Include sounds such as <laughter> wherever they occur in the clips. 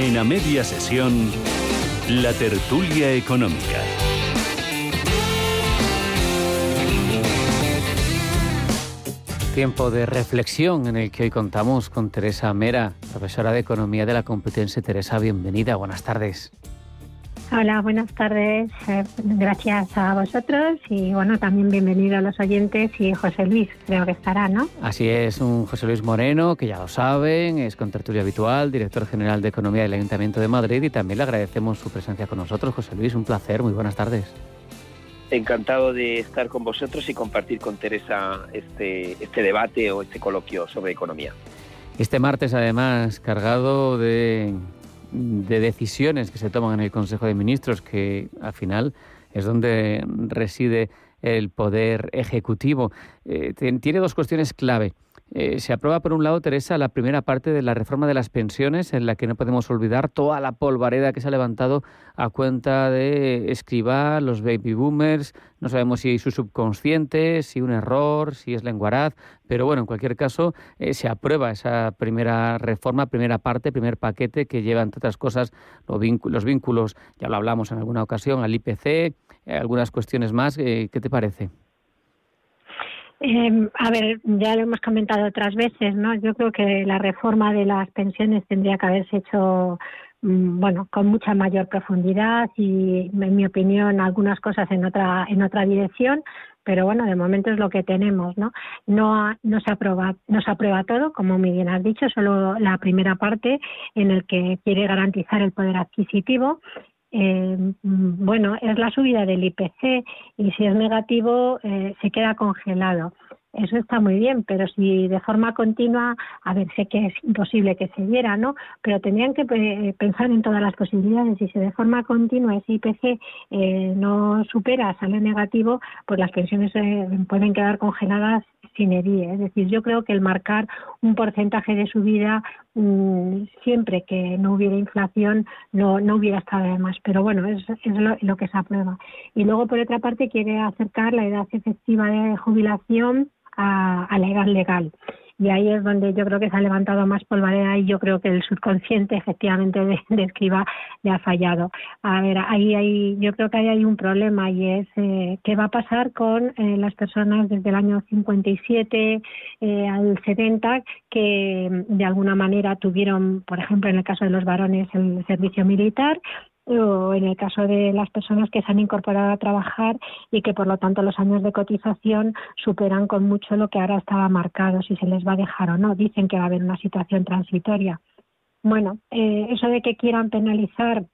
En a media sesión, la tertulia económica. Tiempo de reflexión en el que hoy contamos con Teresa Mera, profesora de Economía de la Competencia. Teresa, bienvenida, buenas tardes. Hola, buenas tardes. Eh, gracias a vosotros y bueno, también bienvenido a los oyentes y José Luis, creo que estará, ¿no? Así es, un José Luis Moreno, que ya lo saben, es contertulio habitual, director general de Economía del Ayuntamiento de Madrid y también le agradecemos su presencia con nosotros. José Luis, un placer, muy buenas tardes. Encantado de estar con vosotros y compartir con Teresa este, este debate o este coloquio sobre economía. Este martes, además, cargado de de decisiones que se toman en el Consejo de Ministros, que al final es donde reside el poder ejecutivo. Eh, tiene dos cuestiones clave. Eh, se aprueba, por un lado, Teresa, la primera parte de la reforma de las pensiones, en la que no podemos olvidar toda la polvareda que se ha levantado a cuenta de escribir los baby boomers. No sabemos si su subconsciente, si un error, si es lenguaraz, pero bueno, en cualquier caso, eh, se aprueba esa primera reforma, primera parte, primer paquete que lleva, entre otras cosas, los vínculos, ya lo hablamos en alguna ocasión, al IPC, eh, algunas cuestiones más. ¿Qué te parece? Eh, a ver, ya lo hemos comentado otras veces, ¿no? Yo creo que la reforma de las pensiones tendría que haberse hecho, mm, bueno, con mucha mayor profundidad y, en mi opinión, algunas cosas en otra en otra dirección. Pero bueno, de momento es lo que tenemos, ¿no? No, no se aprueba, no se aprueba todo, como muy bien has dicho, solo la primera parte en el que quiere garantizar el poder adquisitivo eh, bueno, es la subida del IPC y si es negativo eh, se queda congelado. Eso está muy bien, pero si de forma continua, a ver, sé que es imposible que se diera, ¿no? Pero tendrían que eh, pensar en todas las posibilidades y si de forma continua ese IPC eh, no supera, sale negativo, pues las pensiones eh, pueden quedar congeladas Es decir, yo creo que el marcar un porcentaje de subida mm, siempre que no hubiera inflación no, no hubiera estado de más. Pero bueno, es, es lo que se aprueba. Y luego, por otra parte, quiere acercar la edad efectiva de jubilación a, la edad legal. Y ahí es donde yo creo que se ha levantado más polvareda y yo creo que el subconsciente efectivamente de, Escriba le ha fallado. A ver, ahí hay, yo creo que ahí hay un problema y es eh, qué va a pasar con eh, las personas desde el año 57 eh, al 70 que de alguna manera tuvieron, por ejemplo, en el caso de los varones, el servicio militar o en el caso de las personas que se han incorporado a trabajar y que por lo tanto los años de cotización superan con mucho lo que ahora estaba marcado, si se les va a dejar o no. Dicen que va a haber una situación transitoria. Bueno, eh, eso de que quieran penalizar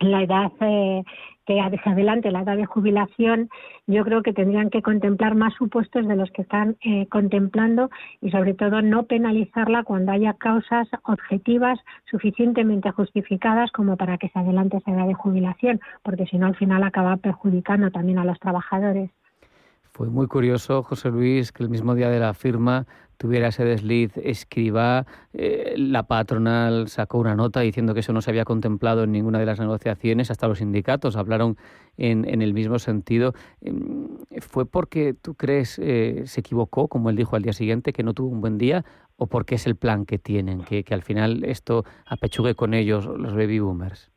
la edad eh, que hacia adelante la edad de jubilación, yo creo que tendrían que contemplar más supuestos de los que están eh, contemplando y sobre todo no penalizarla cuando haya causas objetivas suficientemente justificadas como para que se adelante esa edad de jubilación, porque si no al final acaba perjudicando también a los trabajadores. Fue muy curioso, José Luis, que el mismo día de la firma tuviera ese desliz escriba, eh, la patronal sacó una nota diciendo que eso no se había contemplado en ninguna de las negociaciones, hasta los sindicatos hablaron en, en el mismo sentido. Em, ¿Fue porque tú crees eh, se equivocó, como él dijo al día siguiente, que no tuvo un buen día, o porque es el plan que tienen, que, que al final esto apechugue con ellos los baby boomers?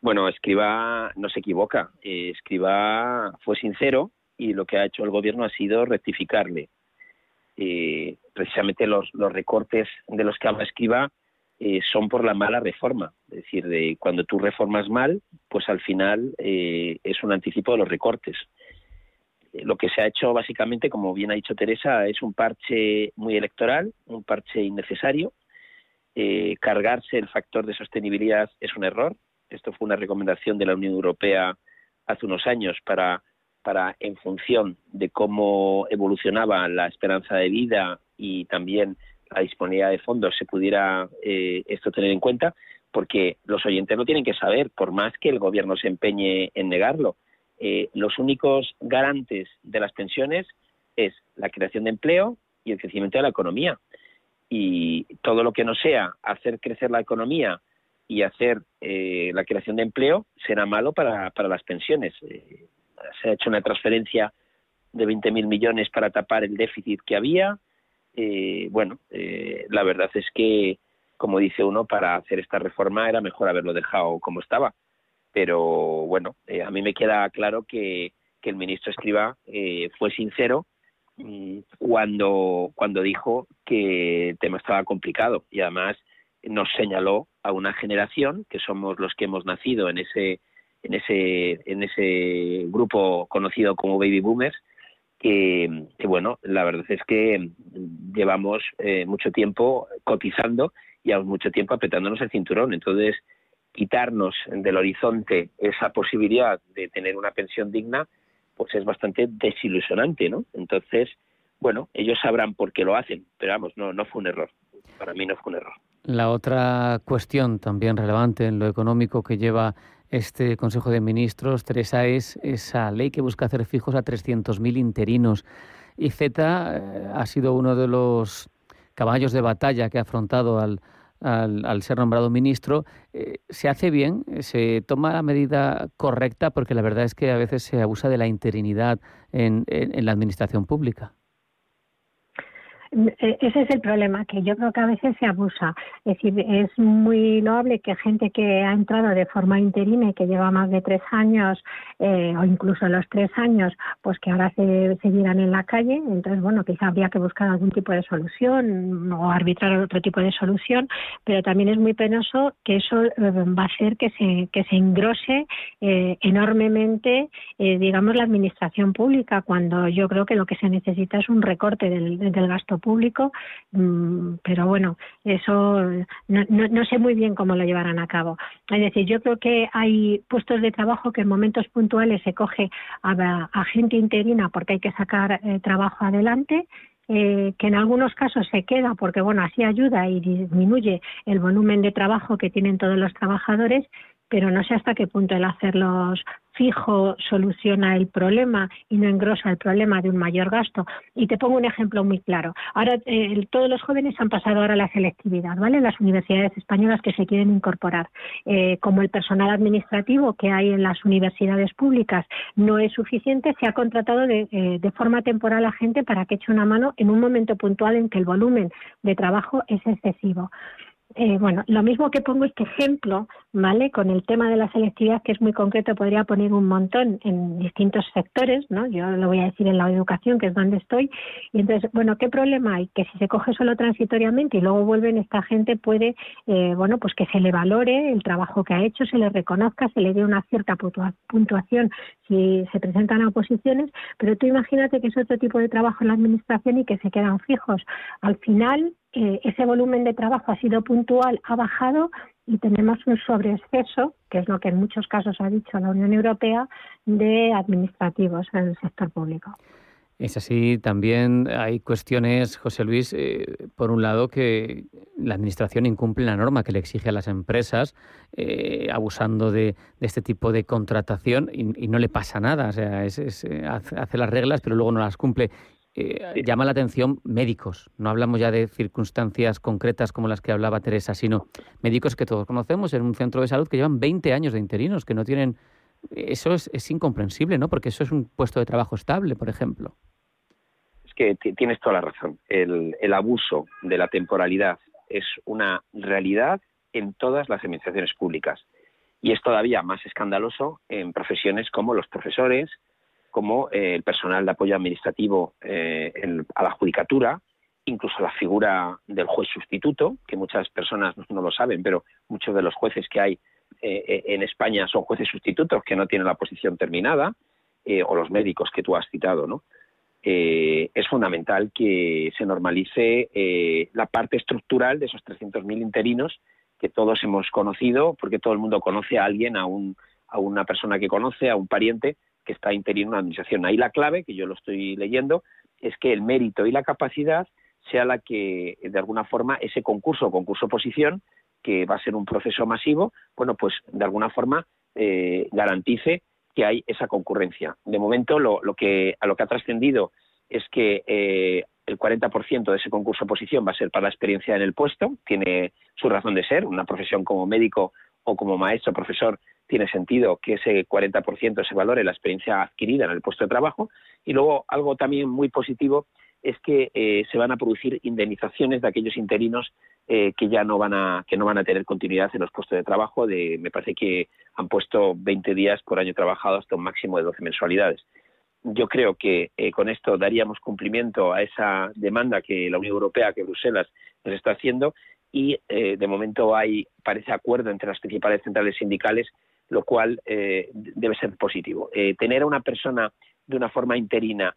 Bueno, Escriba no se equivoca. Eh, Escriba fue sincero y lo que ha hecho el gobierno ha sido rectificarle. Eh, precisamente los, recortes de los que habla Escriba eh, son por la mala reforma. Es decir, de cuando tú reformas mal, pues al final eh, es un anticipo de los recortes. Lo que se ha hecho básicamente, como bien ha dicho Teresa, es un parche muy electoral, un parche innecesario. cargarse el factor de sostenibilidad es un error. Esto fue una recomendación de la Unión Europea hace unos años para para, en función de cómo evolucionaba la esperanza de vida y también la disponibilidad de fondos, se pudiera eh, esto tener en cuenta, porque los oyentes lo tienen que saber, por más que el gobierno se empeñe en negarlo. Eh, los únicos garantes de las pensiones es la creación de empleo y el crecimiento de la economía. Y todo lo que no sea hacer crecer la economía y hacer eh, la creación de empleo será malo para, para las pensiones se ha hecho una transferencia de 20.000 millones para tapar el déficit que había. Eh, bueno, eh, la verdad es que como dice uno, para hacer esta reforma era mejor haberlo dejado como estaba. Pero bueno, eh, a mí me queda claro que, que el ministro Escriba eh, fue sincero mm, cuando, cuando dijo que el tema estaba complicado y además nos señaló a una generación que somos los que hemos nacido en ese en ese en ese grupo conocido como baby boomers que, bueno la verdad es que llevamos eh, mucho tiempo cotizando y aún mucho tiempo apretándonos el cinturón. Entonces quitarnos del horizonte esa posibilidad de tener una pensión digna pues es bastante desilusionante no entonces bueno ellos sabrán por qué lo hacen pero vamos no no fue un error. Para mí no fue un error. La otra cuestión también relevante en lo económico que lleva este Consejo de Ministros, Teresa, es esa ley que busca hacer fijos a 300.000 interinos. Y Z eh, ha sido uno de los caballos de batalla que ha afrontado al, al, ser nombrado ministro. Eh, ¿Se hace bien? ¿Se toma la medida correcta? Porque la verdad es que a veces se abusa de la interinidad en la administración pública. E, ese es el problema, que yo creo que a veces se abusa. Es decir, es muy loable que gente que ha entrado de forma interina y que lleva más de tres años eh, o incluso los tres años, pues que ahora se seguirán en la calle. Entonces, bueno, quizá habría que buscar algún tipo de solución o arbitrar otro tipo de solución, pero también es muy penoso que eso eh, va a hacer que se, que se engrose eh, enormemente, digamos, la administración pública, cuando yo creo que lo que se necesita es un recorte del, del gasto público, mm, pero bueno, eso no, no, sé muy bien cómo lo llevarán a cabo. Es decir, yo creo que hay puestos de trabajo que en momentos puntuales se coge a, gente interina porque hay que sacar eh, trabajo adelante. Eh, que en algunos casos se queda porque bueno así ayuda y disminuye el volumen de trabajo que tienen todos los trabajadores pero no sé hasta qué punto el hacerlos fijo soluciona el problema y no engrosa el problema de un mayor gasto. Y te pongo un ejemplo muy claro. Ahora eh, todos los jóvenes han pasado ahora la selectividad, ¿vale? Las universidades españolas que se quieren incorporar. Eh, como el personal administrativo que hay en las universidades públicas no es suficiente, se ha contratado de, eh, de forma temporal a gente para que eche una mano en un momento puntual en que el volumen de trabajo es excesivo. Eh, bueno, lo mismo que pongo este ejemplo, ¿vale? Con el tema de la selectividad, que es muy concreto, podría poner un montón en distintos sectores, ¿no? Yo lo voy a decir en la educación, que es donde estoy. Y entonces, bueno, ¿qué problema hay? Que si se coge solo transitoriamente y luego vuelven, esta gente puede, eh, bueno, pues que se le valore el trabajo que ha hecho, se le reconozca, se le dé una cierta puntuación si se presentan a oposiciones, pero tú imagínate que es otro tipo de trabajo en la administración y que se quedan fijos. Al final, eh, ese volumen de trabajo ha sido puntual, ha bajado y tenemos un sobreexceso, que es lo que en muchos casos ha dicho la Unión Europea, de administrativos en el sector público. Es así, también hay cuestiones, José Luis, eh, por un lado que la Administración incumple la norma que le exige a las empresas, eh, abusando de, este tipo de contratación y, no le pasa nada, o sea, hace las reglas pero luego no las cumple. Eh, llama la atención médicos. No hablamos ya de circunstancias concretas como las que hablaba Teresa, sino médicos que todos conocemos en un centro de salud que llevan 20 años de interinos, que no tienen... Eso es, incomprensible, ¿no? Porque eso es un puesto de trabajo estable, por ejemplo. Es que tienes toda la razón. El, el abuso de la temporalidad es una realidad en todas las administraciones públicas. Y es todavía más escandaloso en profesiones como los profesores, como eh, el personal de apoyo administrativo eh, a la judicatura, incluso la figura del juez sustituto, que muchas personas <laughs> no lo saben, pero muchos de los jueces que hay eh, en España son jueces sustitutos que no tienen la posición terminada, o los médicos que tú has citado, ¿no? es fundamental que se normalice la parte estructural de esos 300.000 interinos que todos hemos conocido, porque todo el mundo conoce a alguien, a, un, a una persona que conoce, a un pariente que está interino una administración. Ahí la clave, que yo lo estoy leyendo, es que el mérito y la capacidad sea la que, de alguna forma, ese concurso, concurso oposición, que va a ser un proceso masivo, bueno, pues de alguna forma eh, garantice que hay esa concurrencia. De momento, lo, que, a lo que ha trascendido es que eh, el 40% de ese concurso oposición va a ser para la experiencia en el puesto, tiene su razón de ser, una profesión como médico o como maestro, profesor, tiene sentido que ese 40% se valore la experiencia adquirida en el puesto de trabajo. Y luego algo también muy positivo es que eh, se van a producir indemnizaciones de aquellos interinos eh, que ya no van a que no van a tener continuidad en los puestos de trabajo. De, me parece que han puesto 20 días por año trabajado hasta un máximo de 12 mensualidades. Yo creo que eh, con esto daríamos cumplimiento a esa demanda que la Unión Europea, que Bruselas nos está haciendo y de momento hay parece acuerdo entre las principales centrales sindicales, lo cual debe ser positivo. tener a una persona de una forma interina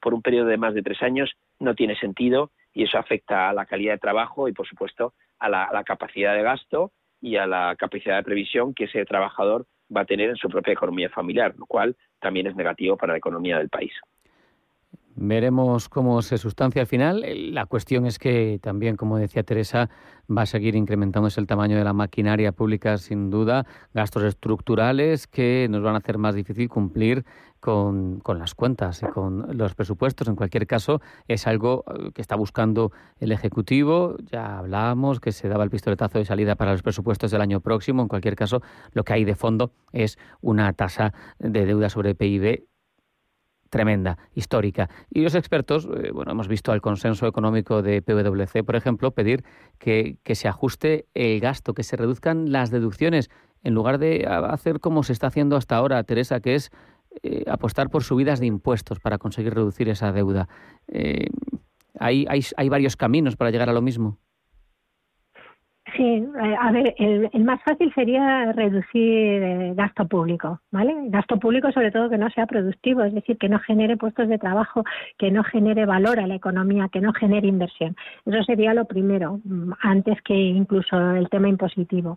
por un periodo de más de tres años no tiene sentido y eso afecta a la calidad de trabajo y, por supuesto, a la, capacidad de gasto y a la capacidad de previsión que ese trabajador va a tener en su propia economía familiar, lo cual también es negativo para la economía del país. Veremos cómo se sustancia al final. La cuestión es que también, como decía Teresa, va a seguir incrementándose el tamaño de la maquinaria pública, sin duda, gastos estructurales que nos van a hacer más difícil cumplir con, con, las cuentas y con los presupuestos. En cualquier caso, es algo eh, que está buscando el Ejecutivo. Ya hablábamos que se daba el pistoletazo de salida para los presupuestos del año próximo. En cualquier caso, lo que hay de fondo es una tasa de deuda sobre PIB tremenda, histórica. Y los expertos, eh, bueno, hemos visto al consenso económico de PwC, por ejemplo, pedir que, se ajuste el gasto, que se reduzcan las deducciones, en lugar de hacer como se está haciendo hasta ahora, Teresa, que es eh, apostar por subidas de impuestos para conseguir reducir esa deuda. Eh, hay, hay, hay varios caminos para llegar a lo mismo. Sí, eh, a ver, el, más fácil sería reducir eh, gasto público, ¿vale? Gasto público sobre todo que no sea productivo, es decir, que no genere puestos de trabajo, que no genere valor a la economía, que no genere inversión. Eso sería lo primero, mm, antes que incluso el tema impositivo.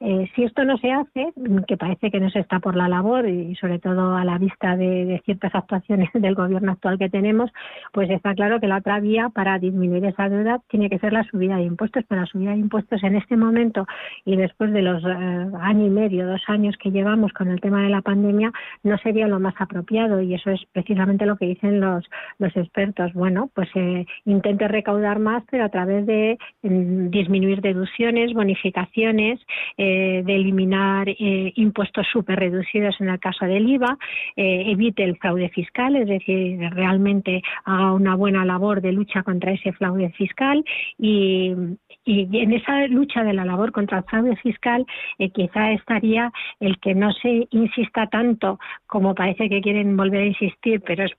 Eh, si esto no se hace, mm, que parece que no se está por la labor y sobre todo a la vista de ciertas actuaciones <laughs> del gobierno actual que tenemos, pues está claro que la otra vía para disminuir esa deuda tiene que ser la subida de impuestos, pero la subida de impuestos en este momento y después de los eh, año y medio, dos años que llevamos con el tema de la pandemia, no sería lo más apropiado y eso es precisamente lo que dicen los, los expertos. Bueno, pues eh, intente recaudar más, pero a través de mm, disminuir deducciones, bonificaciones, eh, de eliminar impuestos súper reducidos en el caso del IVA, evite el fraude fiscal, es decir, realmente haga una buena labor de lucha contra ese fraude fiscal y, y en esa lucha de la labor contra el fraude fiscal eh, quizá estaría el que no se insista tanto como parece que quieren volver a insistir, pero es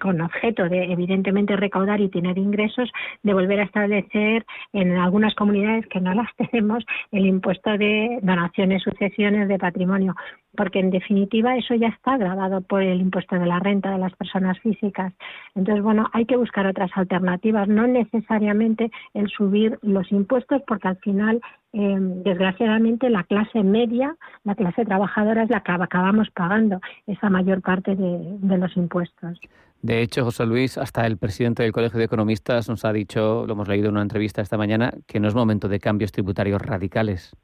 con objeto de evidentemente recaudar y tener ingresos, de volver a establecer en algunas comunidades que no las <laughs> tenemos el impuesto de donaciones, sucesiones de patrimonio, porque en definitiva eso ya está grabado por el impuesto de la renta de las personas físicas. Entonces, bueno, hay que buscar otras alternativas, no necesariamente el subir los impuestos, porque al final eh, desgraciadamente la clase media, la clase trabajadora es la que acabamos pagando esa mayor parte de, los impuestos. De hecho, José Luis, hasta el presidente del Colegio de Economistas nos ha dicho, lo hemos leído en una entrevista esta mañana, que no es momento de cambios tributarios radicales.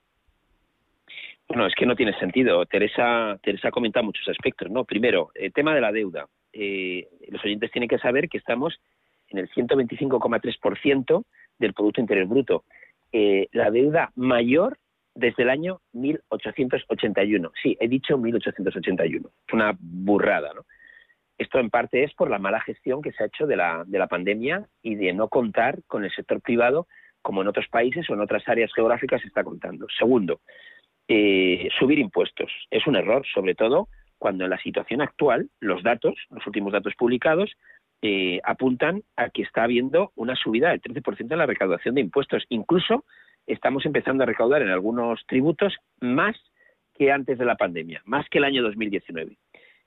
Bueno, es que no tiene sentido. Teresa, Teresa ha comentado muchos aspectos. ¿no? Primero, el tema de la deuda. Eh, los oyentes tienen que saber que estamos en el 125,3% del Producto Interior Bruto. Eh, la deuda mayor desde el año 1881. Sí, he dicho 1881. Es una burrada, ¿no? Esto en parte es por la mala gestión que se ha hecho de la, de la pandemia y de no contar con el sector privado como en otros países o en otras áreas geográficas se está contando. Segundo, eh, subir impuestos. Es un error, sobre todo cuando en la situación actual los datos, los últimos datos publicados, eh, apuntan a que está habiendo una subida del 13% en la recaudación de impuestos. Incluso estamos empezando a recaudar en algunos tributos más que antes de la pandemia, más que el año 2019.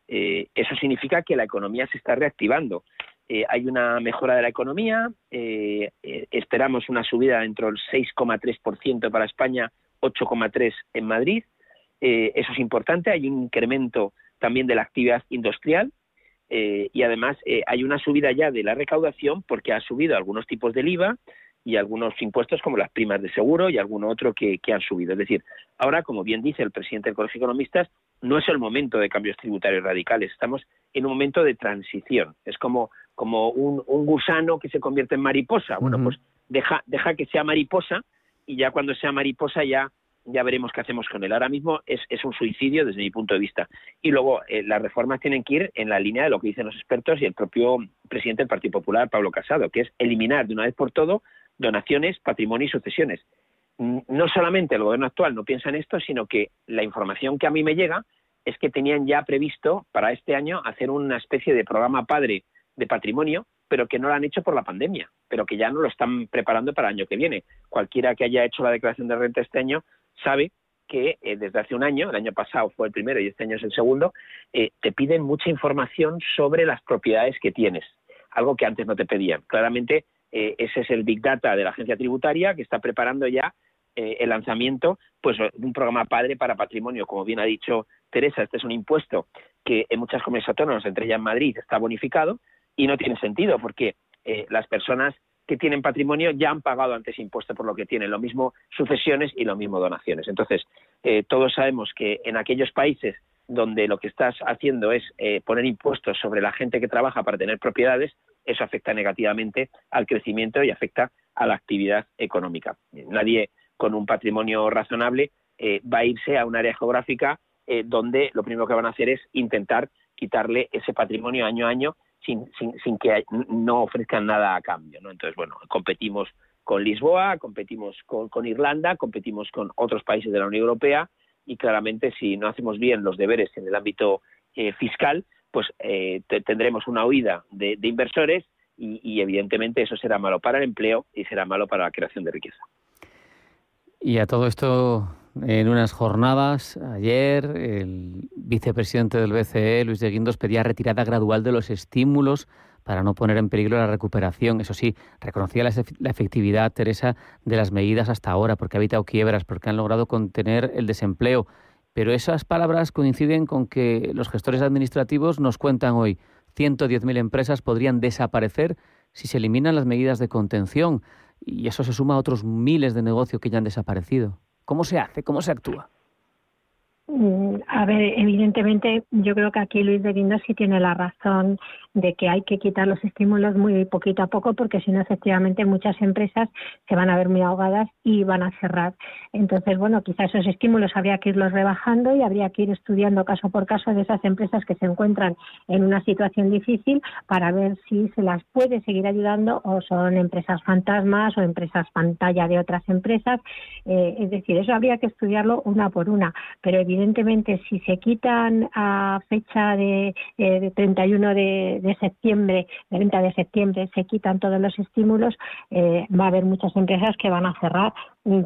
Eh, eso significa que la economía se está reactivando. Eh, hay una mejora de la economía, esperamos una subida dentro del 6,3% para España, 8,3% en Madrid. eso es importante, hay un incremento también de la actividad industrial, eh, y además eh, hay una subida ya de la recaudación porque ha subido algunos tipos del IVA y algunos impuestos como las primas de seguro y alguno otro que, han subido. Es decir, ahora, como bien dice el presidente del Colegio de Economistas, no es el momento de cambios tributarios radicales, estamos en un momento de transición. Es como, como un, gusano que se convierte en mariposa. Bueno, pues deja, deja que sea mariposa y ya cuando sea mariposa ya ya veremos qué hacemos con él. Ahora mismo es, un suicidio desde mi punto de vista. Y luego eh, las reformas tienen que ir en la línea de lo que dicen los expertos y el propio presidente del Partido Popular, Pablo Casado, que es eliminar de una vez por todo donaciones, patrimonio y sucesiones. No solamente el gobierno actual no piensa en esto, sino que la información que a mí me llega es que tenían ya previsto para este año hacer una especie de programa padre de patrimonio, pero que no lo han hecho por la pandemia, pero que ya no lo están preparando para el año que viene. Cualquiera que haya hecho la declaración de renta este año sabe que eh, desde hace un año, el año pasado fue el primero y este año es el segundo, eh, te piden mucha información sobre las propiedades que tienes, algo que antes no te pedían. Claramente, eh, ese es el Big Data de la agencia tributaria que está preparando ya el lanzamiento pues, de un programa padre para patrimonio. Como bien ha dicho Teresa, este es un impuesto que en muchas comunidades autónomas, entre ellas en Madrid, está bonificado y no tiene sentido porque las personas que tienen patrimonio ya han pagado antes impuestos por lo que tienen, lo mismo sucesiones y lo mismo donaciones. Entonces, eh, todos sabemos que en aquellos países donde lo que estás haciendo es eh, poner impuestos sobre la gente que trabaja para tener propiedades, eso afecta negativamente al crecimiento y afecta a la actividad económica. Nadie con un patrimonio razonable eh, va a irse a un área geográfica donde lo primero que van a hacer es intentar quitarle ese patrimonio año a año sin, sin, que no ofrezcan nada a cambio. ¿no? Entonces, bueno, competimos con Lisboa, competimos con, Irlanda, competimos con otros países de la Unión Europea y claramente si no hacemos bien los deberes en el ámbito eh, fiscal, pues eh, tendremos una huida de, inversores y, y, evidentemente eso será malo para el empleo y será malo para la creación de riqueza. Y a todo esto, en unas jornadas, ayer, el vicepresidente del BCE, Luis de Guindos, pedía retirada gradual de los estímulos para no poner en peligro la recuperación. Eso sí, reconocía la, efectividad, Teresa, de las medidas hasta ahora, porque ha evitado quiebras, porque han logrado contener el desempleo. Pero esas palabras coinciden con que los gestores administrativos nos cuentan hoy 110.000 empresas podrían desaparecer si se eliminan las medidas de contención y eso se suma a otros miles de negocios que ya han desaparecido. ¿Cómo se hace? ¿Cómo se actúa? Mm, a ver, evidentemente yo creo que aquí Luis de Guindos sí tiene la razón de que hay que quitar los estímulos muy poquito a poco porque si no efectivamente muchas empresas se van a ver muy ahogadas y van a cerrar. Entonces, bueno, quizás esos estímulos habría que irlos rebajando y habría que ir estudiando caso por caso de esas empresas que se encuentran en una situación difícil para ver si se las puede seguir ayudando o son empresas fantasmas o empresas pantalla de otras empresas. Eh, es decir, eso habría que estudiarlo una por una, pero evidentemente si se quitan a fecha de, eh, de 31 de de septiembre, de 30 de septiembre, se quitan todos los estímulos, eh, va a haber muchas empresas que van a cerrar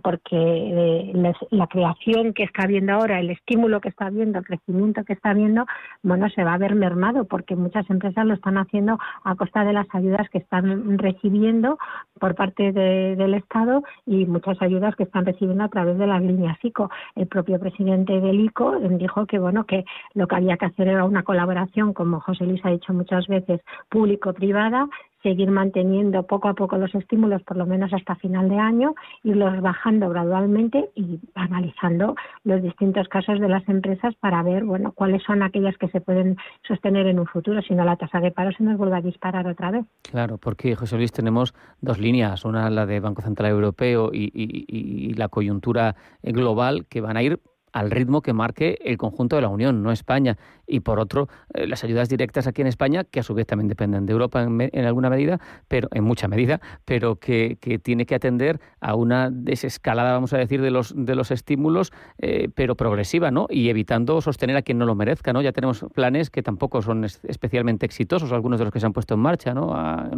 porque eh, la creación que está habiendo ahora, el estímulo que está habiendo, el crecimiento que está habiendo, bueno, se va a ver mermado porque muchas empresas lo están haciendo a costa de las ayudas que están recibiendo por parte del Estado y muchas ayudas que están recibiendo a través de las líneas ICO. El propio presidente del ICO dijo que bueno que lo que había que hacer era una colaboración, como José Luis ha dicho muchas veces público-privada, seguir manteniendo poco a poco los estímulos, por lo menos hasta final de año, irlos bajando gradualmente y analizando los distintos casos de las empresas para ver bueno cuáles son aquellas que se pueden sostener en un futuro, si no la tasa de paro se nos vuelve a disparar otra vez. Claro, porque José Luis tenemos dos líneas, una la de Banco Central Europeo y, y la coyuntura global que van a ir al ritmo que marque el conjunto de la Unión, no España. Y por otro, eh, las ayudas directas aquí en España, que a su vez también dependen de Europa en, alguna medida, pero en mucha medida, pero que, tiene que atender a una desescalada, vamos a decir, de los, de los estímulos, eh, pero progresiva, ¿no? Y evitando sostener a quien no lo merezca, ¿no? Ya tenemos planes que tampoco son especialmente exitosos, algunos de los que se han puesto en marcha, ¿no?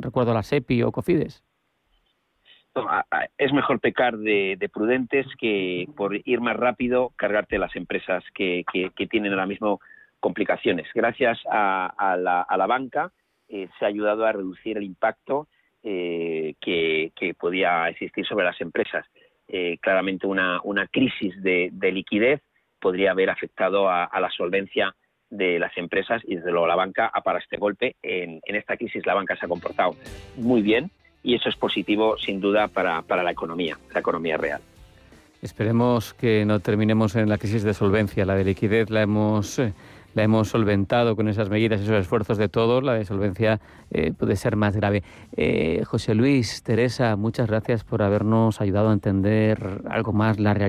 recuerdo a la SEPI o COFIDES es mejor pecar de, prudentes que por ir más rápido cargarte las empresas que, tienen ahora mismo complicaciones. Gracias a, la, banca eh, se ha ayudado a reducir el impacto eh, que, podía existir sobre las empresas. Eh, claramente una, crisis de, liquidez podría haber afectado a, la solvencia de las empresas y desde luego la banca, para este golpe, en esta crisis la banca se ha comportado muy bien, y eso es positivo sin duda para, la economía, la economía real. Esperemos que no terminemos en la crisis de solvencia. La de liquidez la hemos, eh, la hemos solventado con esas medidas, esos esfuerzos de todos. La de solvencia eh, puede ser más grave. Eh, José Luis, Teresa, muchas gracias por habernos ayudado a entender algo más la realidad.